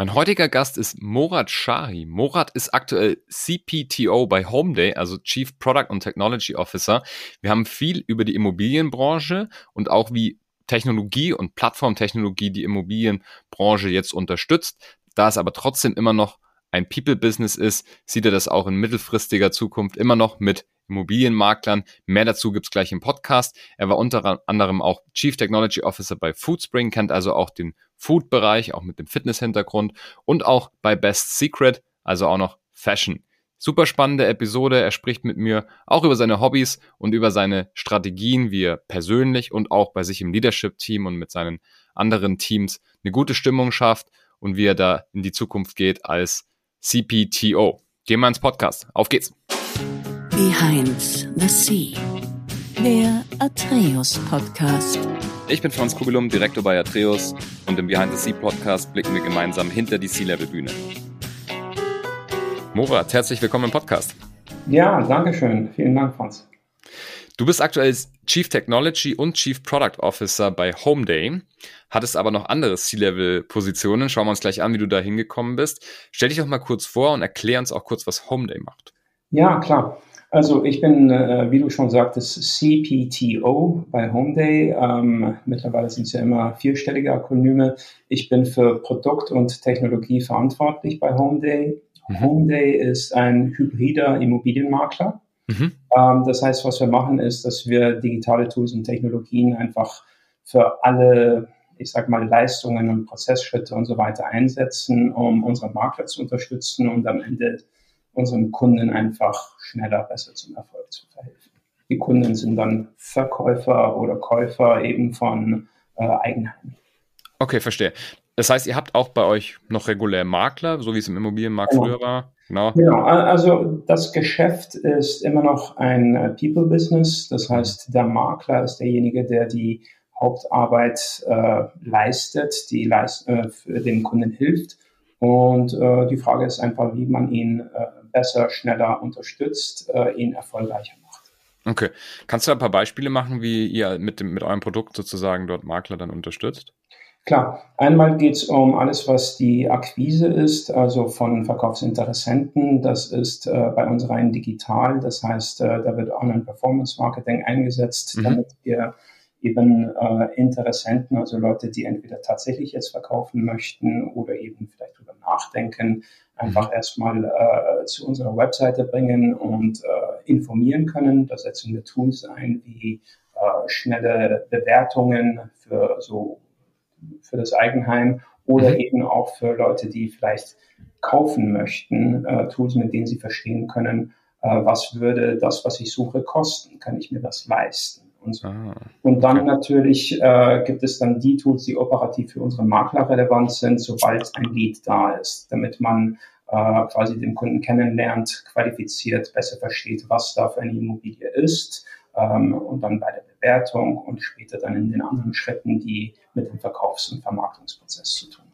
Mein heutiger Gast ist Morat Shari. Morat ist aktuell CPTO bei Homeday, also Chief Product and Technology Officer. Wir haben viel über die Immobilienbranche und auch wie Technologie und Plattformtechnologie die Immobilienbranche jetzt unterstützt. Da es aber trotzdem immer noch ein People-Business ist, sieht er das auch in mittelfristiger Zukunft immer noch mit Immobilienmaklern. Mehr dazu gibt's gleich im Podcast. Er war unter anderem auch Chief Technology Officer bei Foodspring, kennt also auch den Food-Bereich, auch mit dem Fitness-Hintergrund und auch bei Best Secret, also auch noch Fashion. Super spannende Episode. Er spricht mit mir auch über seine Hobbys und über seine Strategien, wie er persönlich und auch bei sich im Leadership-Team und mit seinen anderen Teams eine gute Stimmung schafft und wie er da in die Zukunft geht als CPTO. Gehen wir ins Podcast. Auf geht's. Behind the Sea. Der Atreus Podcast. Ich bin Franz Kugelum, Direktor bei Atreus und im Behind the Sea Podcast blicken wir gemeinsam hinter die Sea-Level-Bühne. Morat, herzlich willkommen im Podcast. Ja, danke schön. Vielen Dank, Franz. Du bist aktuell Chief Technology und Chief Product Officer bei Homeday, hattest aber noch andere C-Level-Positionen. Schauen wir uns gleich an, wie du da hingekommen bist. Stell dich doch mal kurz vor und erklär uns auch kurz, was Homeday macht. Ja, klar. Also ich bin, äh, wie du schon sagtest, CPTO bei Homeday. Ähm, mittlerweile sind es ja immer vierstellige Akronyme. Ich bin für Produkt und Technologie verantwortlich bei Homeday. Mhm. Homeday ist ein hybrider Immobilienmakler. Mhm. Ähm, das heißt, was wir machen, ist, dass wir digitale Tools und Technologien einfach für alle, ich sag mal, Leistungen und Prozessschritte und so weiter einsetzen, um unsere Makler zu unterstützen und am Ende unseren Kunden einfach schneller, besser zum Erfolg zu verhelfen. Die Kunden sind dann Verkäufer oder Käufer eben von äh, Eigenheimen. Okay, verstehe. Das heißt, ihr habt auch bei euch noch regulär Makler, so wie es im Immobilienmarkt genau. früher war? Genau. genau. Also das Geschäft ist immer noch ein äh, People-Business. Das heißt, der Makler ist derjenige, der die Hauptarbeit äh, leistet, die leist, äh, für den Kunden hilft. Und äh, die Frage ist einfach, wie man ihn äh, besser, schneller unterstützt, äh, ihn erfolgreicher macht. Okay. Kannst du ein paar Beispiele machen, wie ihr mit, dem, mit eurem Produkt sozusagen dort Makler dann unterstützt? Klar, einmal geht es um alles, was die Akquise ist, also von Verkaufsinteressenten. Das ist äh, bei uns rein digital. Das heißt, äh, da wird Online-Performance-Marketing eingesetzt, mhm. damit wir eben äh, Interessenten, also Leute, die entweder tatsächlich jetzt verkaufen möchten oder eben vielleicht drüber nachdenken, einfach mhm. erstmal äh, zu unserer Webseite bringen und äh, informieren können. Da setzen wir Tools ein wie äh, schnelle Bewertungen für so für das Eigenheim oder mhm. eben auch für Leute, die vielleicht kaufen möchten, äh, Tools, mit denen sie verstehen können, äh, was würde das, was ich suche, kosten? Kann ich mir das leisten? Und, so. ah, und dann okay. natürlich äh, gibt es dann die Tools, die operativ für unsere Makler relevant sind, sobald ein Lead da ist, damit man äh, quasi den Kunden kennenlernt, qualifiziert, besser versteht, was da für eine Immobilie ist ähm, und dann bei der Bewertung und später dann in den anderen Schritten, die mit dem Verkaufs- und Vermarktungsprozess zu tun.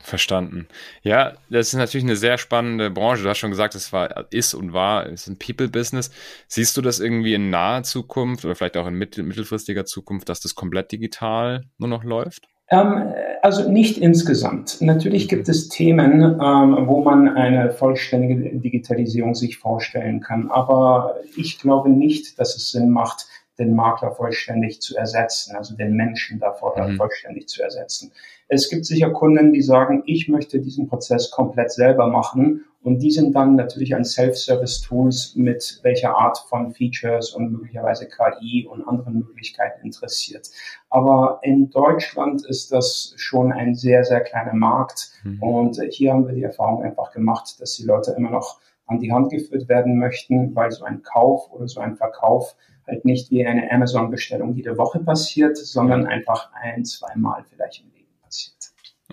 Verstanden. Ja, das ist natürlich eine sehr spannende Branche. Du hast schon gesagt, es war, ist und war, ist ein People-Business. Siehst du das irgendwie in naher Zukunft oder vielleicht auch in mittel, mittelfristiger Zukunft, dass das komplett digital nur noch läuft? Ähm, also nicht insgesamt. Natürlich gibt es Themen, ähm, wo man eine vollständige Digitalisierung sich vorstellen kann. Aber ich glaube nicht, dass es Sinn macht, den Makler vollständig zu ersetzen, also den Menschen davor mhm. vollständig zu ersetzen. Es gibt sicher Kunden, die sagen, ich möchte diesen Prozess komplett selber machen und die sind dann natürlich an Self-Service-Tools mit welcher Art von Features und möglicherweise KI und anderen Möglichkeiten interessiert. Aber in Deutschland ist das schon ein sehr, sehr kleiner Markt mhm. und hier haben wir die Erfahrung einfach gemacht, dass die Leute immer noch an die Hand geführt werden möchten, weil so ein Kauf oder so ein Verkauf halt nicht wie eine Amazon-Bestellung jede Woche passiert, sondern einfach ein, zweimal vielleicht im Leben passiert.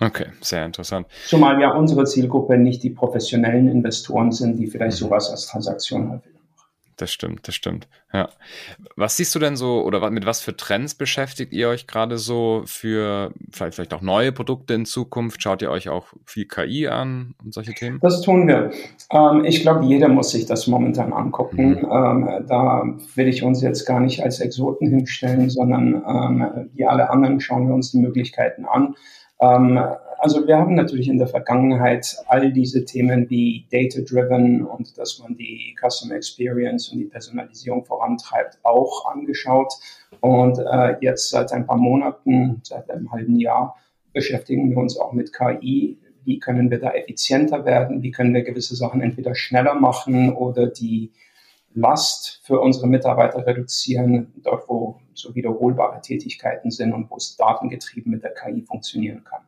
Okay, sehr interessant. Zumal ja unsere Zielgruppe nicht die professionellen Investoren sind, die vielleicht sowas als Transaktion häufig das stimmt, das stimmt. Ja. Was siehst du denn so oder mit was für Trends beschäftigt ihr euch gerade so für vielleicht, vielleicht auch neue Produkte in Zukunft? Schaut ihr euch auch viel KI an und solche Themen? Das tun wir. Ähm, ich glaube, jeder muss sich das momentan angucken. Mhm. Ähm, da will ich uns jetzt gar nicht als Exoten hinstellen, sondern ähm, wie alle anderen schauen wir uns die Möglichkeiten an. Also wir haben natürlich in der Vergangenheit all diese Themen wie Data-Driven und dass man die Customer Experience und die Personalisierung vorantreibt, auch angeschaut. Und äh, jetzt seit ein paar Monaten, seit einem halben Jahr, beschäftigen wir uns auch mit KI. Wie können wir da effizienter werden? Wie können wir gewisse Sachen entweder schneller machen oder die Last für unsere Mitarbeiter reduzieren, dort wo so wiederholbare Tätigkeiten sind und wo es datengetrieben mit der KI funktionieren kann.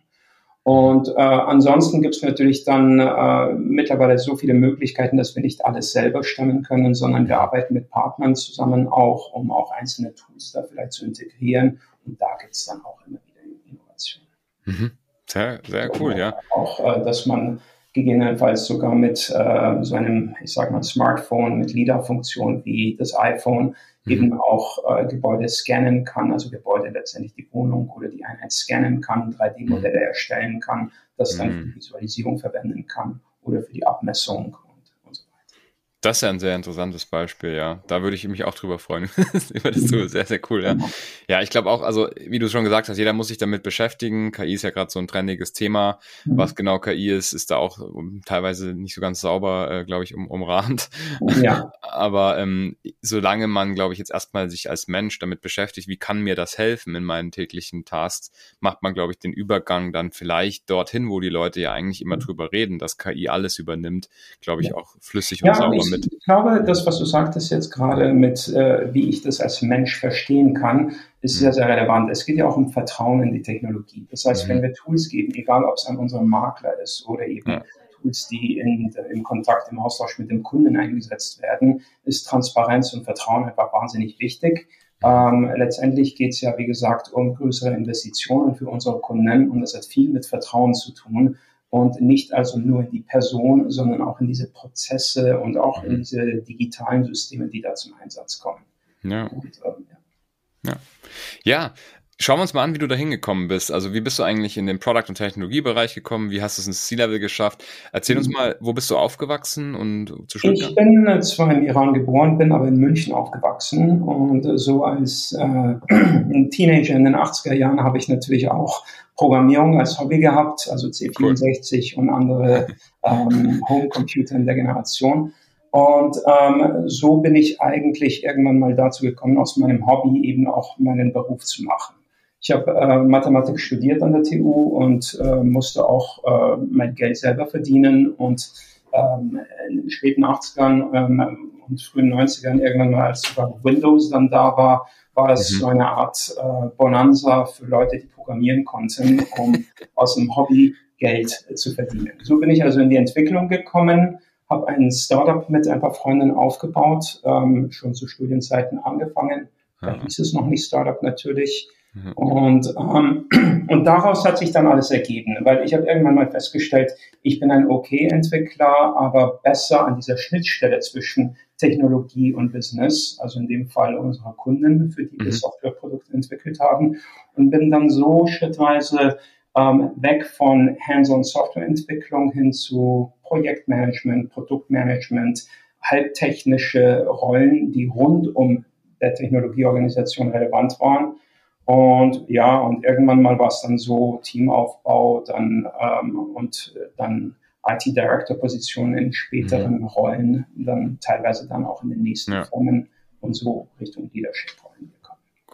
Und äh, ansonsten gibt es natürlich dann äh, mittlerweile so viele Möglichkeiten, dass wir nicht alles selber stemmen können, sondern wir arbeiten mit Partnern zusammen auch, um auch einzelne Tools da vielleicht zu integrieren. Und da gibt es dann auch immer wieder Innovationen. Mhm. Sehr, sehr cool, ja. Auch, äh, dass man gegebenenfalls sogar mit äh, so einem, ich sage mal, Smartphone mit LIDAR-Funktion wie das iPhone mhm. eben auch äh, Gebäude scannen kann, also Gebäude letztendlich die Wohnung oder die Einheit scannen kann, 3D-Modelle mhm. erstellen kann, das dann für die mhm. Visualisierung verwenden kann oder für die Abmessung das ist ja ein sehr interessantes Beispiel, ja. Da würde ich mich auch drüber freuen. über das so sehr, sehr cool, ja. Ja, ich glaube auch, also wie du schon gesagt hast, jeder muss sich damit beschäftigen. KI ist ja gerade so ein trendiges Thema. Mhm. Was genau KI ist, ist da auch um, teilweise nicht so ganz sauber, äh, glaube ich, um, umrahmt. Ja. Aber ähm, solange man, glaube ich, jetzt erstmal sich als Mensch damit beschäftigt, wie kann mir das helfen in meinen täglichen Tasks, macht man, glaube ich, den Übergang dann vielleicht dorthin, wo die Leute ja eigentlich immer mhm. drüber reden, dass KI alles übernimmt, glaube ich, auch flüssig und ja, sauber mit. Ich glaube, das, was du sagtest jetzt gerade mit, äh, wie ich das als Mensch verstehen kann, ist mhm. sehr, sehr relevant. Es geht ja auch um Vertrauen in die Technologie. Das heißt, mhm. wenn wir Tools geben, egal ob es an unserem Makler ist oder eben ja. Tools, die in, im Kontakt, im Austausch mit dem Kunden eingesetzt werden, ist Transparenz und Vertrauen einfach wahnsinnig wichtig. Ähm, letztendlich geht es ja, wie gesagt, um größere Investitionen für unsere Kunden und das hat viel mit Vertrauen zu tun und nicht also nur in die Person, sondern auch in diese Prozesse und auch in mhm. diese digitalen Systeme, die da zum Einsatz kommen. Ja. Und, ähm, ja. ja. ja. Schauen wir uns mal an, wie du da hingekommen bist. Also wie bist du eigentlich in den Product- und Technologiebereich gekommen? Wie hast du es ins C-Level geschafft? Erzähl uns mhm. mal, wo bist du aufgewachsen und zu Stuttgart? Ich bin äh, zwar im Iran geboren, bin aber in München aufgewachsen und äh, so als äh, Teenager in den 80er Jahren habe ich natürlich auch Programmierung als Hobby gehabt, also C64 cool. und andere ähm, Homecomputer in der Generation. Und ähm, so bin ich eigentlich irgendwann mal dazu gekommen, aus meinem Hobby eben auch meinen Beruf zu machen. Ich habe äh, Mathematik studiert an der TU und äh, musste auch äh, mein Geld selber verdienen und ähm, in den späten 80ern ähm, und frühen 90ern irgendwann mal, als sogar Windows dann da war, war das mhm. so eine Art äh, Bonanza für Leute, die programmieren konnten, um aus dem Hobby Geld zu verdienen. So bin ich also in die Entwicklung gekommen, habe ein Startup mit ein paar Freunden aufgebaut, ähm, schon zu Studienzeiten angefangen. Da hieß es noch nicht Startup natürlich. Mhm. Und, ähm, und daraus hat sich dann alles ergeben, weil ich habe irgendwann mal festgestellt, ich bin ein okay-Entwickler, aber besser an dieser Schnittstelle zwischen Technologie und Business, also in dem Fall unserer Kunden, für die wir mhm. Softwareprodukte entwickelt haben. Und bin dann so schrittweise ähm, weg von Hands-on-Softwareentwicklung hin zu Projektmanagement, Produktmanagement, halbtechnische Rollen, die rund um der Technologieorganisation relevant waren und ja, und irgendwann mal war es dann so Teamaufbau dann ähm, und dann IT-Director-Positionen in späteren mhm. Rollen, dann teilweise dann auch in den nächsten ja. Firmen und so Richtung Leadership-Rollen.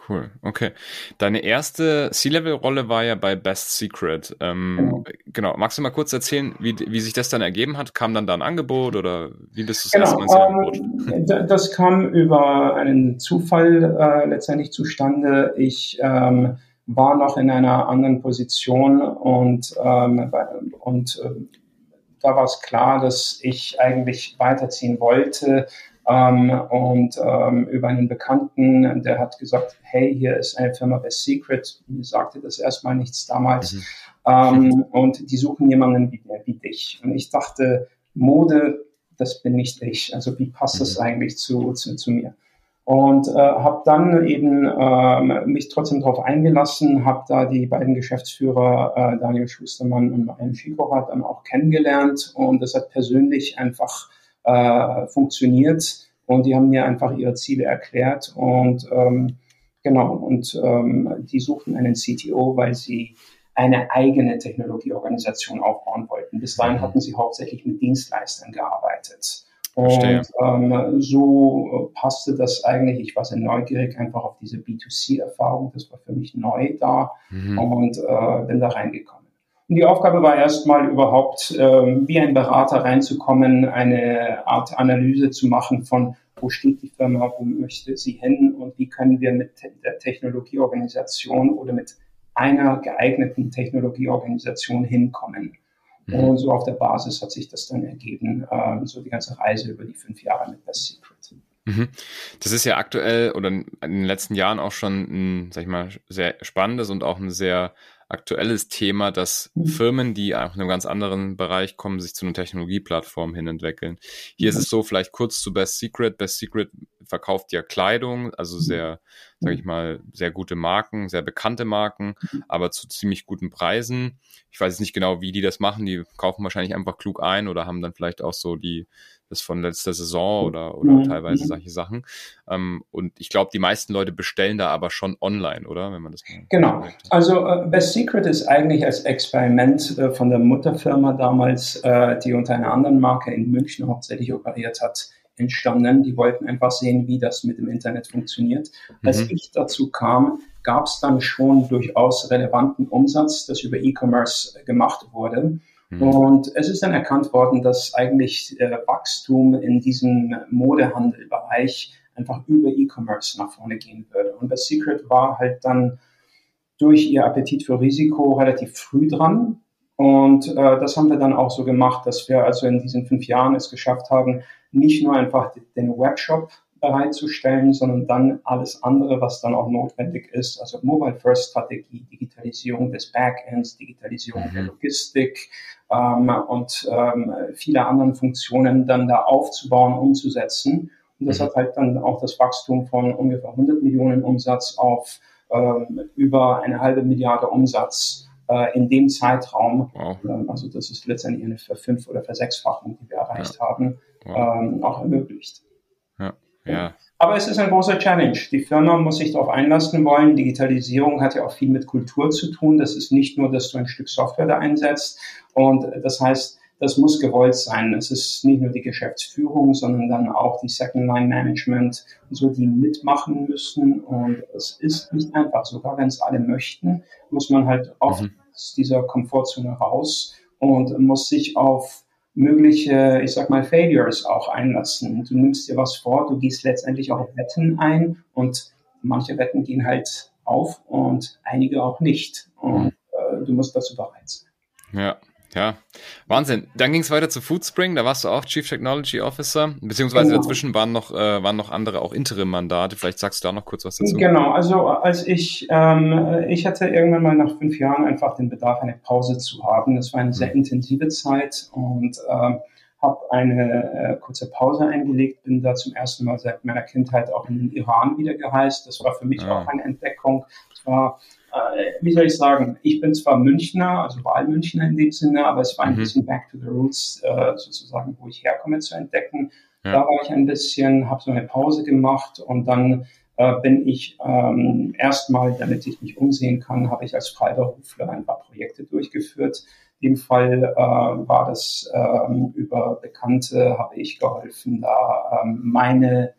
Cool, okay. Deine erste C-Level-Rolle war ja bei Best Secret. Ähm, genau. genau. Magst du mal kurz erzählen, wie, wie sich das dann ergeben hat? Kam dann da ein Angebot oder wie bist du das genau, erste Mal ins ähm, Das kam über einen Zufall äh, letztendlich zustande. Ich ähm, war noch in einer anderen Position und, ähm, und äh, da war es klar, dass ich eigentlich weiterziehen wollte ähm, und ähm, über einen Bekannten, der hat gesagt, hey, hier ist eine Firma Best Secret. Mir sagte das erstmal nichts damals. Mhm. Ähm, und die suchen jemanden wie, wie dich. Und ich dachte, Mode, das bin nicht ich. Also wie passt das mhm. eigentlich zu, zu, zu mir? Und äh, habe dann eben äh, mich trotzdem darauf eingelassen, habe da die beiden Geschäftsführer äh, Daniel Schustermann und Marianne Schikorat dann auch kennengelernt und das hat persönlich einfach äh, funktioniert. Und die haben mir einfach ihre Ziele erklärt und ähm, genau, und ähm, die suchten einen CTO, weil sie eine eigene Technologieorganisation aufbauen wollten. Bis dahin mhm. hatten sie hauptsächlich mit Dienstleistern gearbeitet. Und ähm, so passte das eigentlich. Ich war sehr neugierig einfach auf diese B2C-Erfahrung. Das war für mich neu da mhm. und äh, bin da reingekommen. Und die Aufgabe war erstmal überhaupt, ähm, wie ein Berater reinzukommen, eine Art Analyse zu machen von, wo steht die Firma, wo möchte sie hin und wie können wir mit der Technologieorganisation oder mit einer geeigneten Technologieorganisation hinkommen. Mhm. Und so auf der Basis hat sich das dann ergeben, äh, so die ganze Reise über die fünf Jahre mit Best Secret. Mhm. Das ist ja aktuell oder in den letzten Jahren auch schon ein, sag ich mal, sehr spannendes und auch ein sehr aktuelles Thema, dass mhm. Firmen, die auch in einem ganz anderen Bereich kommen, sich zu einer Technologieplattform hin entwickeln. Hier mhm. ist es so, vielleicht kurz zu Best Secret. Best Secret verkauft ja Kleidung, also mhm. sehr, sag ich mal, sehr gute Marken, sehr bekannte Marken, mhm. aber zu ziemlich guten Preisen. Ich weiß jetzt nicht genau, wie die das machen. Die kaufen wahrscheinlich einfach klug ein oder haben dann vielleicht auch so die das von letzter Saison oder, oder mhm. teilweise solche Sachen. Ähm, und ich glaube, die meisten Leute bestellen da aber schon online, oder? Wenn man das genau. Also äh, Best Secret ist eigentlich als Experiment äh, von der Mutterfirma damals, äh, die unter einer anderen Marke in München hauptsächlich operiert hat, entstanden. Die wollten einfach sehen, wie das mit dem Internet funktioniert. Als mhm. ich dazu kam, gab es dann schon durchaus relevanten Umsatz, das über E-Commerce gemacht wurde. Mhm. Und es ist dann erkannt worden, dass eigentlich äh, Wachstum in diesem Modehandelbereich einfach über E-Commerce nach vorne gehen würde. Und bei Secret war halt dann durch ihr Appetit für Risiko relativ früh dran. Und äh, das haben wir dann auch so gemacht, dass wir also in diesen fünf Jahren es geschafft haben, nicht nur einfach den Webshop bereitzustellen, sondern dann alles andere, was dann auch notwendig ist, also Mobile First Strategie, Digitalisierung des Backends, Digitalisierung mhm. der Logistik ähm, und ähm, viele anderen Funktionen dann da aufzubauen, umzusetzen. Und das mhm. hat halt dann auch das Wachstum von ungefähr 100 Millionen Umsatz auf ähm, über eine halbe Milliarde Umsatz äh, in dem Zeitraum. Wow. Ähm, also das ist letztendlich eine Verfünf- oder Versechsfachung, die wir erreicht ja. haben, wow. ähm, auch ermöglicht. Ja. Aber es ist ein großer Challenge. Die Firma muss sich darauf einlassen wollen. Digitalisierung hat ja auch viel mit Kultur zu tun. Das ist nicht nur, dass du ein Stück Software da einsetzt. Und das heißt, das muss gewollt sein. Es ist nicht nur die Geschäftsführung, sondern dann auch die Second Line Management und so, die mitmachen müssen. Und es ist nicht einfach. Sogar wenn es alle möchten, muss man halt oft mhm. aus dieser Komfortzone raus und muss sich auf mögliche, ich sag mal, Failures auch einlassen. Du nimmst dir was vor, du gehst letztendlich auch Wetten ein und manche Wetten gehen halt auf und einige auch nicht. Und äh, du musst dazu bereit sein. Ja. Ja, Wahnsinn. Dann ging es weiter zu Foodspring, da warst du auch Chief Technology Officer, beziehungsweise genau. dazwischen waren noch, äh, waren noch andere auch Interim-Mandate. Vielleicht sagst du da noch kurz was dazu. Genau, also als ich, ähm, ich hatte irgendwann mal nach fünf Jahren einfach den Bedarf, eine Pause zu haben. Das war eine sehr mhm. intensive Zeit und ähm, habe eine äh, kurze Pause eingelegt, bin da zum ersten Mal seit meiner Kindheit auch in den Iran wieder gereist. Das war für mich ah. auch eine Entdeckung. Es war wie soll ich sagen, ich bin zwar Münchner, also Wahlmünchner in dem Sinne, aber es war ein mhm. bisschen back to the roots, äh, sozusagen, wo ich herkomme, zu entdecken. Ja. Da war ich ein bisschen, habe so eine Pause gemacht und dann äh, bin ich ähm, erstmal, damit ich mich umsehen kann, habe ich als Freiberufler ein paar Projekte durchgeführt. In dem Fall äh, war das ähm, über Bekannte, habe ich geholfen, da ähm, meine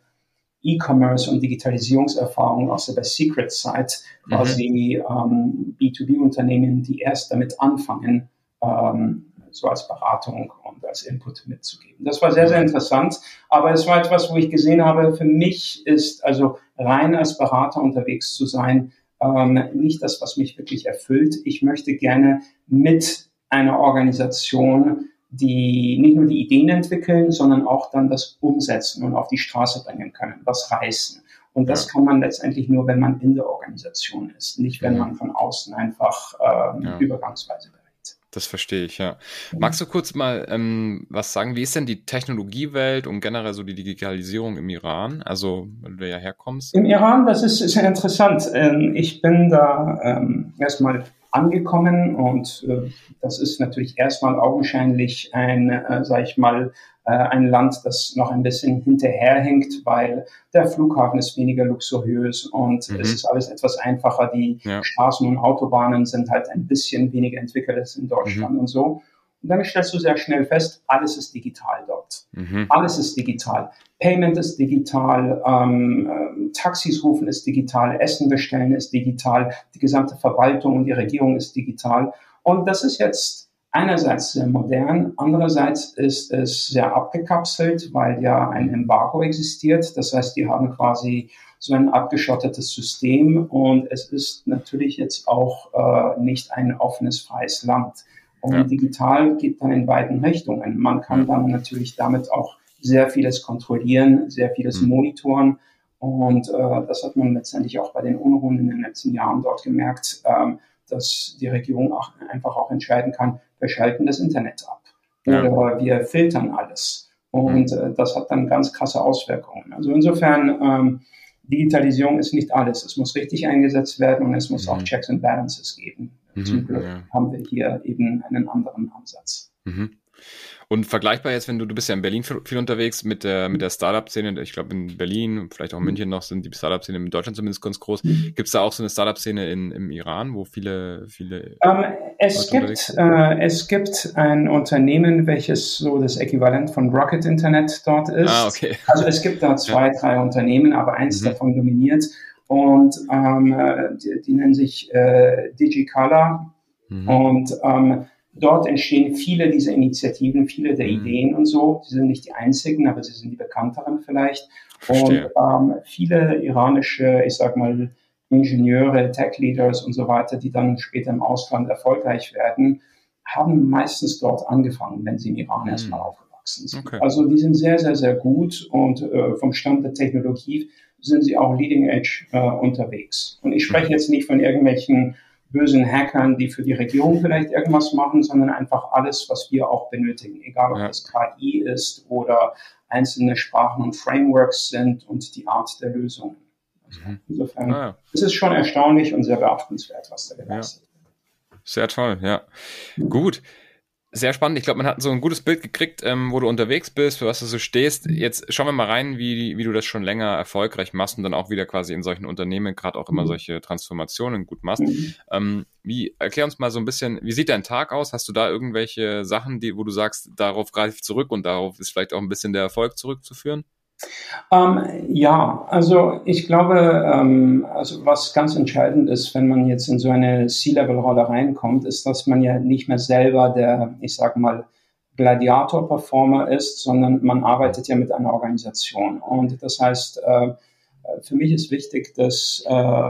E-Commerce und Digitalisierungserfahrung aus der Best Secret Site, quasi mhm. ähm, B2B-Unternehmen, die erst damit anfangen, ähm, so als Beratung und als Input mitzugeben. Das war sehr, sehr interessant, aber es war etwas, wo ich gesehen habe, für mich ist also rein als Berater unterwegs zu sein, ähm, nicht das, was mich wirklich erfüllt. Ich möchte gerne mit einer Organisation die nicht nur die Ideen entwickeln, sondern auch dann das umsetzen und auf die Straße bringen können, was reißen. Und das ja. kann man letztendlich nur, wenn man in der Organisation ist, nicht wenn man von außen einfach ähm, ja. übergangsweise berät. Das verstehe ich, ja. Magst du kurz mal ähm, was sagen? Wie ist denn die Technologiewelt und generell so die Digitalisierung im Iran? Also, wenn du ja herkommst. Im Iran, das ist sehr interessant. Ähm, ich bin da ähm, erstmal angekommen und äh, das ist natürlich erstmal augenscheinlich ein, äh, sag ich mal, äh, ein Land, das noch ein bisschen hinterherhinkt, weil der Flughafen ist weniger luxuriös und mhm. es ist alles etwas einfacher. Die ja. Straßen und Autobahnen sind halt ein bisschen weniger entwickelt als in Deutschland mhm. und so. Und dann stellst du sehr schnell fest, alles ist digital dort. Mhm. Alles ist digital. Payment ist digital, ähm, äh, Taxis rufen ist digital, Essen bestellen ist digital, die gesamte Verwaltung und die Regierung ist digital. Und das ist jetzt einerseits sehr modern, andererseits ist es sehr abgekapselt, weil ja ein Embargo existiert. Das heißt, die haben quasi so ein abgeschottetes System und es ist natürlich jetzt auch äh, nicht ein offenes, freies Land. Ja. digital geht dann in beiden Richtungen. Man kann dann natürlich damit auch sehr vieles kontrollieren, sehr vieles mhm. monitoren. Und äh, das hat man letztendlich auch bei den Unruhen in den letzten Jahren dort gemerkt, ähm, dass die Regierung auch einfach auch entscheiden kann, wir schalten das Internet ab ja. oder wir filtern alles. Und mhm. äh, das hat dann ganz krasse Auswirkungen. Also insofern, ähm, Digitalisierung ist nicht alles. Es muss richtig eingesetzt werden und es muss mhm. auch Checks and Balances geben. Mhm, Zum Glück ja. haben wir hier eben einen anderen Ansatz. Mhm. Und vergleichbar jetzt, wenn du, du bist ja in Berlin viel unterwegs mit der, mit der Startup-Szene, ich glaube in Berlin, vielleicht auch in München noch, sind die Startup-Szene in Deutschland zumindest ganz groß. Mhm. Gibt es da auch so eine Startup-Szene im Iran, wo viele, viele. Um, ähm, es, gibt, äh, es gibt ein Unternehmen, welches so das Äquivalent von Rocket Internet dort ist. Ah, okay. Also es gibt da zwei, drei Unternehmen, aber eins mhm. davon dominiert. Und ähm, die, die nennen sich äh, DigiColor. Mhm. Und ähm, dort entstehen viele dieser Initiativen, viele der mhm. Ideen und so. Sie sind nicht die einzigen, aber sie sind die bekannteren vielleicht. Verstehe. Und ähm, viele iranische, ich sag mal, Ingenieure, Tech-Leaders und so weiter, die dann später im Ausland erfolgreich werden, haben meistens dort angefangen, wenn sie im Iran mhm. erstmal aufgewachsen sind. Okay. Also die sind sehr, sehr, sehr gut und äh, vom Stand der Technologie sind sie auch leading edge äh, unterwegs. Und ich spreche jetzt nicht von irgendwelchen bösen Hackern, die für die Regierung vielleicht irgendwas machen, sondern einfach alles, was wir auch benötigen, egal ob ja. das KI ist oder einzelne Sprachen und Frameworks sind und die Art der Lösungen. Also mhm. insofern ah, ja. ist es schon erstaunlich und sehr beachtenswert, was da geleistet wird. Sehr toll, ja. Gut sehr spannend. Ich glaube, man hat so ein gutes Bild gekriegt, ähm, wo du unterwegs bist, für was du so stehst. Jetzt schauen wir mal rein, wie, wie du das schon länger erfolgreich machst und dann auch wieder quasi in solchen Unternehmen gerade auch immer mhm. solche Transformationen gut machst. Mhm. Ähm, wie, erklär uns mal so ein bisschen, wie sieht dein Tag aus? Hast du da irgendwelche Sachen, die, wo du sagst, darauf greife ich zurück und darauf ist vielleicht auch ein bisschen der Erfolg zurückzuführen? Ähm, ja, also ich glaube, ähm, also was ganz entscheidend ist, wenn man jetzt in so eine C-Level-Rolle reinkommt, ist, dass man ja nicht mehr selber der, ich sag mal, Gladiator-Performer ist, sondern man arbeitet ja mit einer Organisation. Und das heißt, äh, für mich ist wichtig, dass äh,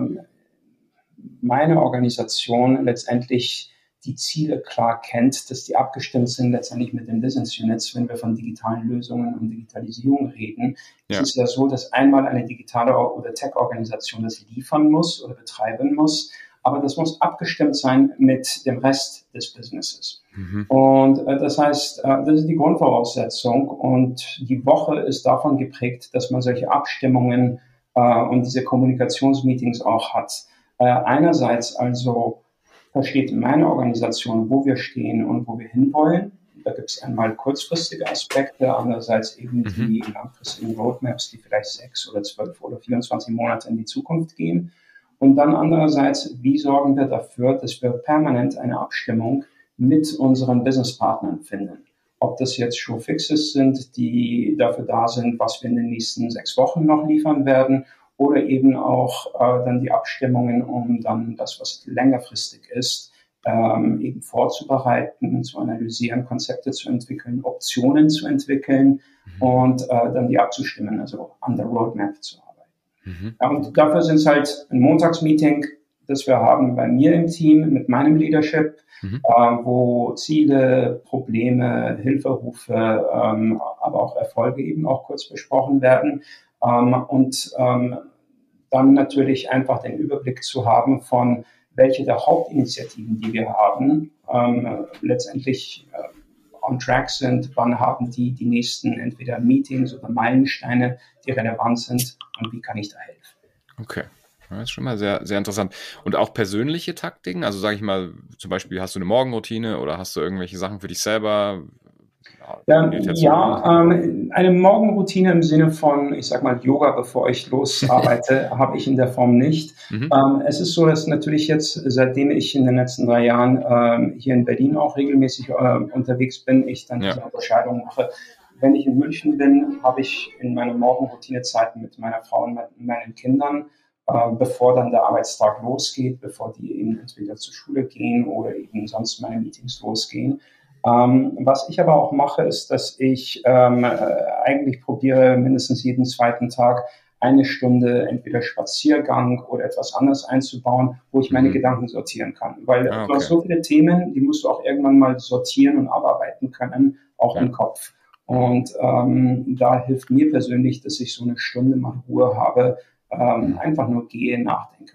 meine Organisation letztendlich die Ziele klar kennt, dass die abgestimmt sind letztendlich mit den Business Units, wenn wir von digitalen Lösungen und Digitalisierung reden. Ja. Es ist ja so, dass einmal eine digitale oder Tech-Organisation das liefern muss oder betreiben muss, aber das muss abgestimmt sein mit dem Rest des Businesses. Mhm. Und äh, das heißt, äh, das ist die Grundvoraussetzung und die Woche ist davon geprägt, dass man solche Abstimmungen äh, und diese Kommunikationsmeetings auch hat. Äh, einerseits also versteht meine Organisation, wo wir stehen und wo wir hinwollen. Da gibt es einmal kurzfristige Aspekte, andererseits eben mhm. die langfristigen Roadmaps, die vielleicht sechs oder zwölf oder 24 Monate in die Zukunft gehen. Und dann andererseits, wie sorgen wir dafür, dass wir permanent eine Abstimmung mit unseren Businesspartnern finden. Ob das jetzt Showfixes sind, die dafür da sind, was wir in den nächsten sechs Wochen noch liefern werden, oder eben auch äh, dann die Abstimmungen, um dann das, was längerfristig ist, ähm, eben vorzubereiten, zu analysieren, Konzepte zu entwickeln, Optionen zu entwickeln mhm. und äh, dann die abzustimmen, also an der Roadmap zu arbeiten. Mhm. Ja, und dafür sind es halt ein Montagsmeeting, das wir haben bei mir im Team mit meinem Leadership, mhm. äh, wo Ziele, Probleme, Hilferufe, ähm, aber auch Erfolge eben auch kurz besprochen werden. Ähm, und ähm, dann natürlich einfach den Überblick zu haben von welche der Hauptinitiativen, die wir haben, ähm, letztendlich äh, on track sind, wann haben die die nächsten entweder Meetings oder Meilensteine, die relevant sind und wie kann ich da helfen. Okay. Das ist schon mal sehr, sehr interessant. Und auch persönliche Taktiken? Also sage ich mal, zum Beispiel hast du eine Morgenroutine oder hast du irgendwelche Sachen für dich selber? Ja, ja ähm, eine Morgenroutine im Sinne von, ich sag mal, Yoga, bevor ich losarbeite, habe ich in der Form nicht. Mhm. Ähm, es ist so, dass natürlich jetzt, seitdem ich in den letzten drei Jahren ähm, hier in Berlin auch regelmäßig äh, unterwegs bin, ich dann ja. diese Unterscheidung mache. Wenn ich in München bin, habe ich in meiner Morgenroutine Zeiten mit meiner Frau und meinen Kindern äh, bevor dann der Arbeitstag losgeht, bevor die eben entweder zur Schule gehen oder eben sonst meine Meetings losgehen. Ähm, was ich aber auch mache, ist, dass ich ähm, äh, eigentlich probiere, mindestens jeden zweiten Tag eine Stunde entweder Spaziergang oder etwas anderes einzubauen, wo ich meine mhm. Gedanken sortieren kann. Weil ah, okay. du hast so viele Themen, die musst du auch irgendwann mal sortieren und abarbeiten können, auch ja. im Kopf. Und ähm, da hilft mir persönlich, dass ich so eine Stunde mal Ruhe habe, ähm, mhm. einfach nur gehe, nachdenke.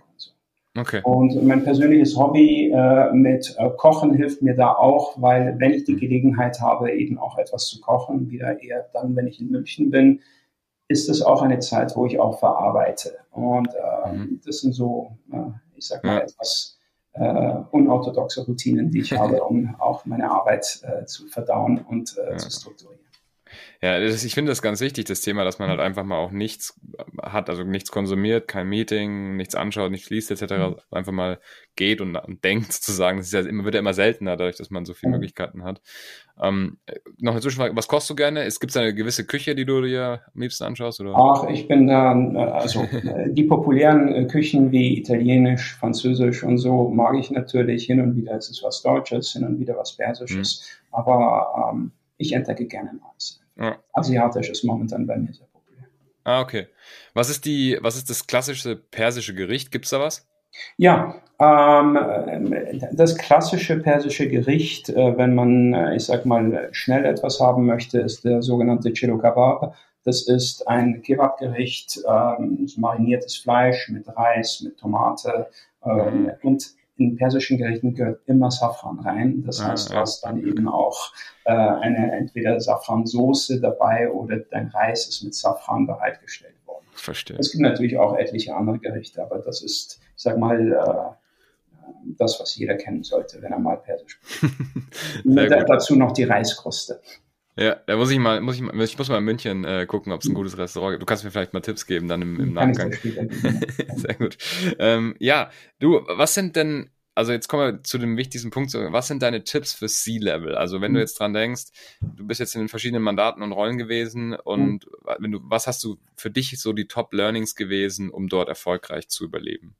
Okay. Und mein persönliches Hobby äh, mit äh, Kochen hilft mir da auch, weil wenn ich die. Gelegenheit habe, eben auch etwas zu kochen, wieder eher dann, wenn ich in München bin, ist es auch eine Zeit, wo ich auch verarbeite. Und äh, mhm. das sind so, äh, ich sag mal, ja. etwas äh, unorthodoxe Routinen, die ich habe, um auch meine Arbeit äh, zu verdauen und ja. zu strukturieren. Ja, das, ich finde das ganz wichtig, das Thema, dass man halt einfach mal auch nichts hat, also nichts konsumiert, kein Meeting, nichts anschaut, nichts liest etc., mhm. einfach mal geht und, und, denkt sozusagen. Das ist ja immer, wird ja immer seltener, dadurch, dass man so viele mhm. Möglichkeiten hat. Ähm, noch eine Zwischenfrage, was kochst du gerne? Gibt es eine gewisse Küche, die du dir am liebsten anschaust? Oder? Ach, ich bin da, also die populären äh, Küchen wie Italienisch, Französisch und so mag ich natürlich. Hin und wieder ist es was Deutsches, hin und wieder was Persisches. Mhm. Aber ähm, ich entdecke gerne Neues. Ja. Asiatisch ist momentan bei mir sehr populär. Ah, okay. Was ist die, was ist das klassische persische Gericht? Gibt es da was? Ja, ähm, das klassische persische Gericht, äh, wenn man, äh, ich sag mal, schnell etwas haben möchte, ist der sogenannte Chilo Kebab. Das ist ein Kebabgericht, ähm, mariniertes Fleisch mit Reis, mit Tomate ähm, mhm. und in persischen Gerichten gehört immer Safran rein. Das ah, heißt, du hast dann eben auch äh, eine entweder Safransoße dabei oder dein Reis ist mit Safran bereitgestellt worden. Verstehe. Es gibt natürlich auch etliche andere Gerichte, aber das ist, ich sag mal, äh, das, was jeder kennen sollte, wenn er mal Persisch spricht. dazu noch die Reiskruste. Ja, da muss ich mal, muss ich mal, ich muss mal in München äh, gucken, ob es ein gutes Restaurant gibt. Du kannst mir vielleicht mal Tipps geben dann im, im Nachgang. Sehr gut. Ähm, ja, du, was sind denn, also jetzt kommen wir zu dem wichtigsten Punkt, was sind deine Tipps für C-Level? Also wenn du mhm. jetzt dran denkst, du bist jetzt in den verschiedenen Mandaten und Rollen gewesen und mhm. wenn du, was hast du für dich so die Top-Learnings gewesen, um dort erfolgreich zu überleben?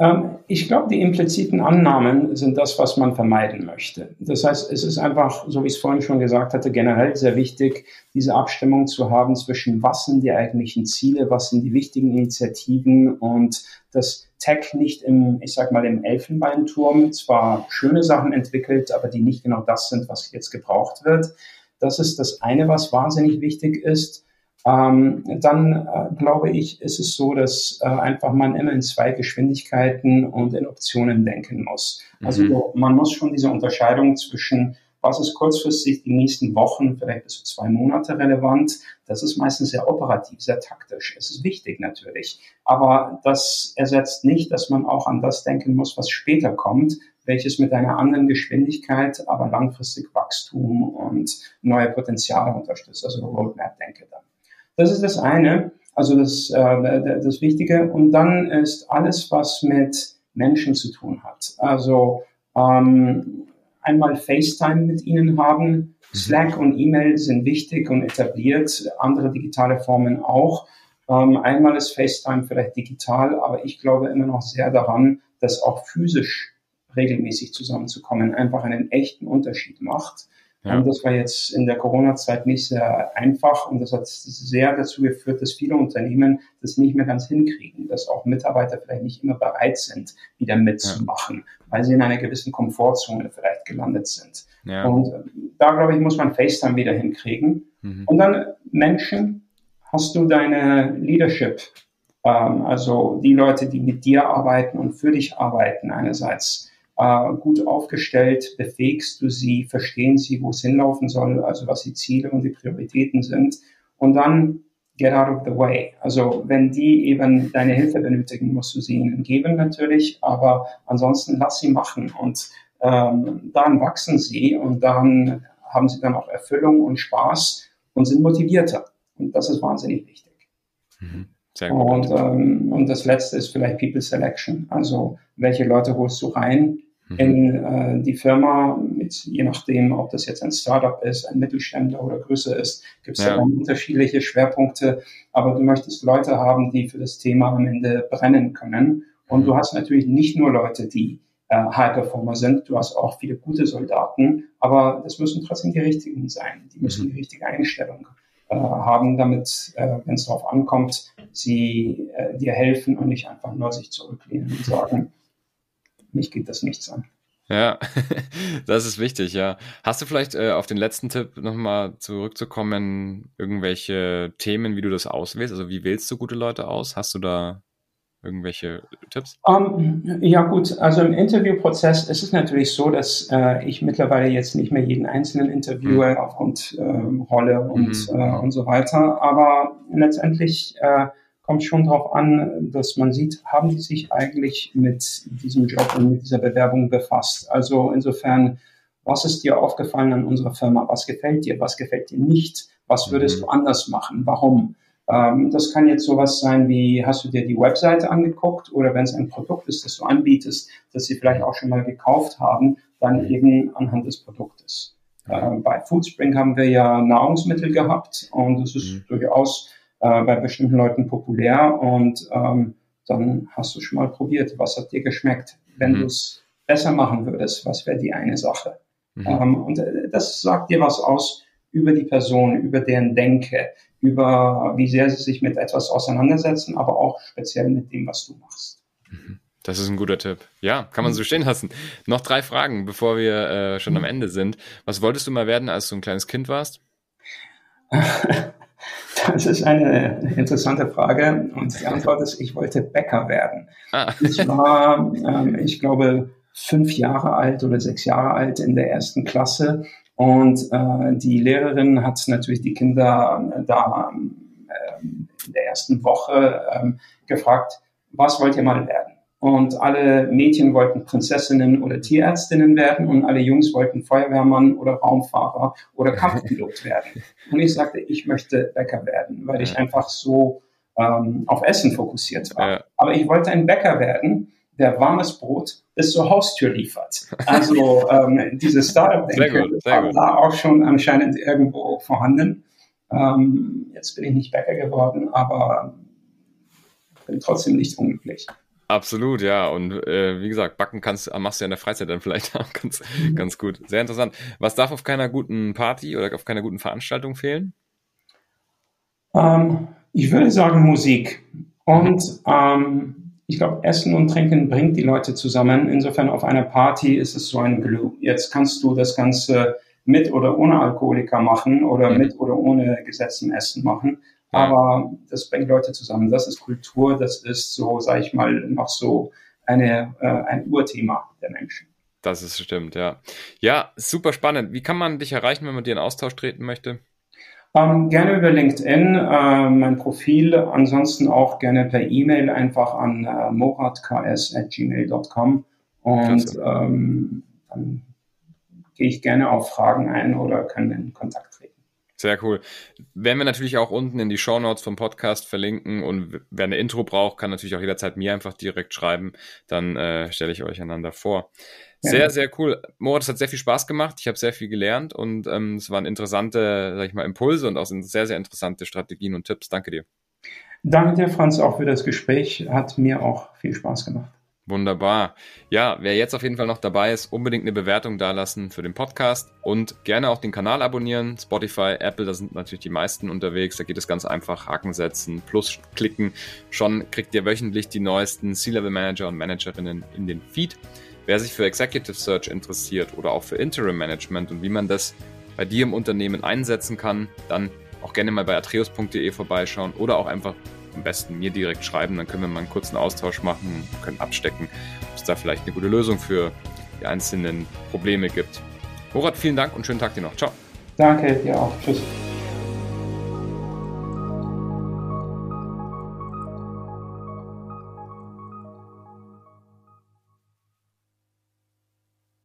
Ähm, ich glaube, die impliziten Annahmen sind das, was man vermeiden möchte. Das heißt, es ist einfach, so wie ich es vorhin schon gesagt hatte, generell sehr wichtig, diese Abstimmung zu haben zwischen was sind die eigentlichen Ziele, was sind die wichtigen Initiativen und das Tech nicht im, ich sag mal, im Elfenbeinturm zwar schöne Sachen entwickelt, aber die nicht genau das sind, was jetzt gebraucht wird. Das ist das eine, was wahnsinnig wichtig ist. Ähm, dann äh, glaube ich, ist es so, dass äh, einfach man immer in zwei Geschwindigkeiten und in Optionen denken muss. Also mhm. man muss schon diese Unterscheidung zwischen was ist kurzfristig die nächsten Wochen, vielleicht bis zu zwei Monate relevant. Das ist meistens sehr operativ, sehr taktisch. Es ist wichtig natürlich. Aber das ersetzt nicht, dass man auch an das denken muss, was später kommt, welches mit einer anderen Geschwindigkeit, aber langfristig Wachstum und neue Potenziale unterstützt. Also Roadmap-Denke dann. Das ist das eine, also das, äh, das Wichtige. Und dann ist alles, was mit Menschen zu tun hat. Also ähm, einmal FaceTime mit ihnen haben. Mhm. Slack und E-Mail sind wichtig und etabliert, andere digitale Formen auch. Ähm, einmal ist FaceTime vielleicht digital, aber ich glaube immer noch sehr daran, dass auch physisch regelmäßig zusammenzukommen einfach einen echten Unterschied macht. Ja. Und das war jetzt in der Corona-Zeit nicht sehr einfach und das hat sehr dazu geführt, dass viele Unternehmen das nicht mehr ganz hinkriegen, dass auch Mitarbeiter vielleicht nicht immer bereit sind, wieder mitzumachen, ja. weil sie in einer gewissen Komfortzone vielleicht gelandet sind. Ja. Und äh, da, glaube ich, muss man FaceTime wieder hinkriegen. Mhm. Und dann Menschen, hast du deine Leadership, ähm, also die Leute, die mit dir arbeiten und für dich arbeiten einerseits äh, gut aufgestellt, befähigst du sie, verstehen sie, wo es hinlaufen soll, also was die Ziele und die Prioritäten sind. Und dann get out of the way. Also wenn die eben deine Hilfe benötigen, musst du sie ihnen geben natürlich, aber ansonsten lass sie machen und ähm, dann wachsen sie und dann haben sie dann auch Erfüllung und Spaß und sind motivierter. Und das ist wahnsinnig wichtig. Mhm. Und, ähm, und das letzte ist vielleicht People Selection. Also welche Leute holst du rein mhm. in äh, die Firma, mit, je nachdem, ob das jetzt ein Startup ist, ein Mittelständler oder größer ist, gibt es ja. dann unterschiedliche Schwerpunkte. Aber du möchtest Leute haben, die für das Thema am Ende brennen können. Und mhm. du hast natürlich nicht nur Leute, die äh, High Performer sind. Du hast auch viele gute Soldaten, aber das müssen trotzdem die richtigen sein. Die müssen mhm. die richtige Einstellung äh, haben, damit, äh, wenn es darauf ankommt, sie äh, dir helfen und nicht einfach nur sich zurücklehnen und sagen, mich geht das nichts an. Ja, das ist wichtig, ja. Hast du vielleicht äh, auf den letzten Tipp nochmal zurückzukommen, irgendwelche Themen, wie du das auswählst? Also wie wählst du gute Leute aus? Hast du da irgendwelche Tipps? Um, ähm, ja gut, also im Interviewprozess ist es natürlich so, dass äh, ich mittlerweile jetzt nicht mehr jeden einzelnen interviewe mhm. aufgrund äh, Rolle und, mhm. äh, und so weiter, aber letztendlich äh, kommt schon darauf an, dass man sieht, haben die sich eigentlich mit diesem Job und mit dieser Bewerbung befasst. Also insofern, was ist dir aufgefallen an unserer Firma? Was gefällt dir? Was gefällt dir nicht? Was würdest mhm. du anders machen? Warum? Ähm, das kann jetzt sowas sein wie, hast du dir die Webseite angeguckt oder wenn es ein Produkt ist, das du anbietest, das sie vielleicht auch schon mal gekauft haben, dann eben anhand des Produktes. Äh, bei Foodspring haben wir ja Nahrungsmittel gehabt und das ist mhm. durchaus äh, bei bestimmten Leuten populär und ähm, dann hast du schon mal probiert, was hat dir geschmeckt. Wenn mhm. du es besser machen würdest, was wäre die eine Sache? Mhm. Ähm, und äh, das sagt dir was aus über die Person, über deren Denke, über wie sehr sie sich mit etwas auseinandersetzen, aber auch speziell mit dem, was du machst. Mhm. Das ist ein guter Tipp. Ja, kann man so stehen lassen. Noch drei Fragen, bevor wir äh, schon am Ende sind. Was wolltest du mal werden, als du ein kleines Kind warst? Das ist eine interessante Frage und die Antwort ist, ich wollte Bäcker werden. Ah. Ich war, ähm, ich glaube, fünf Jahre alt oder sechs Jahre alt in der ersten Klasse und äh, die Lehrerin hat natürlich die Kinder äh, da äh, in der ersten Woche äh, gefragt, was wollt ihr mal werden? Und alle Mädchen wollten Prinzessinnen oder Tierärztinnen werden und alle Jungs wollten Feuerwehrmann oder Raumfahrer oder Kampfpilot werden. Und ich sagte, ich möchte Bäcker werden, weil ich einfach so ähm, auf Essen fokussiert war. Aber ich wollte ein Bäcker werden, der warmes Brot bis zur Haustür liefert. Also ähm, diese Startup-Denke war da auch schon anscheinend irgendwo vorhanden. Ähm, jetzt bin ich nicht Bäcker geworden, aber bin trotzdem nicht unglücklich. Absolut, ja. Und äh, wie gesagt, backen kannst, machst du ja in der Freizeit dann vielleicht auch ganz, mhm. ganz gut. Sehr interessant. Was darf auf keiner guten Party oder auf keiner guten Veranstaltung fehlen? Ähm, ich würde sagen Musik. Und ähm, ich glaube, Essen und Trinken bringt die Leute zusammen. Insofern auf einer Party ist es so ein Glue. Jetzt kannst du das Ganze mit oder ohne Alkoholiker machen oder mit oder ohne gesetztem Essen machen. Aber das bringt Leute zusammen. Das ist Kultur, das ist so, sage ich mal, noch so eine, äh, ein Urthema der Menschen. Das ist stimmt, ja. Ja, super spannend. Wie kann man dich erreichen, wenn man dir in Austausch treten möchte? Ähm, gerne über LinkedIn, äh, mein Profil, ansonsten auch gerne per E-Mail einfach an äh, moratks.gmail.com und ähm, dann gehe ich gerne auf Fragen ein oder können in Kontakt treten. Sehr cool. Werden wir natürlich auch unten in die Show Notes vom Podcast verlinken und wer eine Intro braucht, kann natürlich auch jederzeit mir einfach direkt schreiben. Dann äh, stelle ich euch einander vor. Sehr, ja. sehr cool. Moritz, es hat sehr viel Spaß gemacht. Ich habe sehr viel gelernt und ähm, es waren interessante, sag ich mal, Impulse und auch sehr, sehr interessante Strategien und Tipps. Danke dir. Danke dir, Franz, auch für das Gespräch. Hat mir auch viel Spaß gemacht. Wunderbar. Ja, wer jetzt auf jeden Fall noch dabei ist, unbedingt eine Bewertung dalassen für den Podcast und gerne auch den Kanal abonnieren. Spotify, Apple, da sind natürlich die meisten unterwegs. Da geht es ganz einfach. Haken setzen, plus klicken. Schon kriegt ihr wöchentlich die neuesten C-Level Manager und Managerinnen in den Feed. Wer sich für Executive Search interessiert oder auch für Interim Management und wie man das bei dir im Unternehmen einsetzen kann, dann auch gerne mal bei atreus.de vorbeischauen oder auch einfach am besten mir direkt schreiben, dann können wir mal einen kurzen Austausch machen können abstecken, ob es da vielleicht eine gute Lösung für die einzelnen Probleme gibt. Murat, vielen Dank und schönen Tag dir noch. Ciao. Danke, dir auch. Tschüss.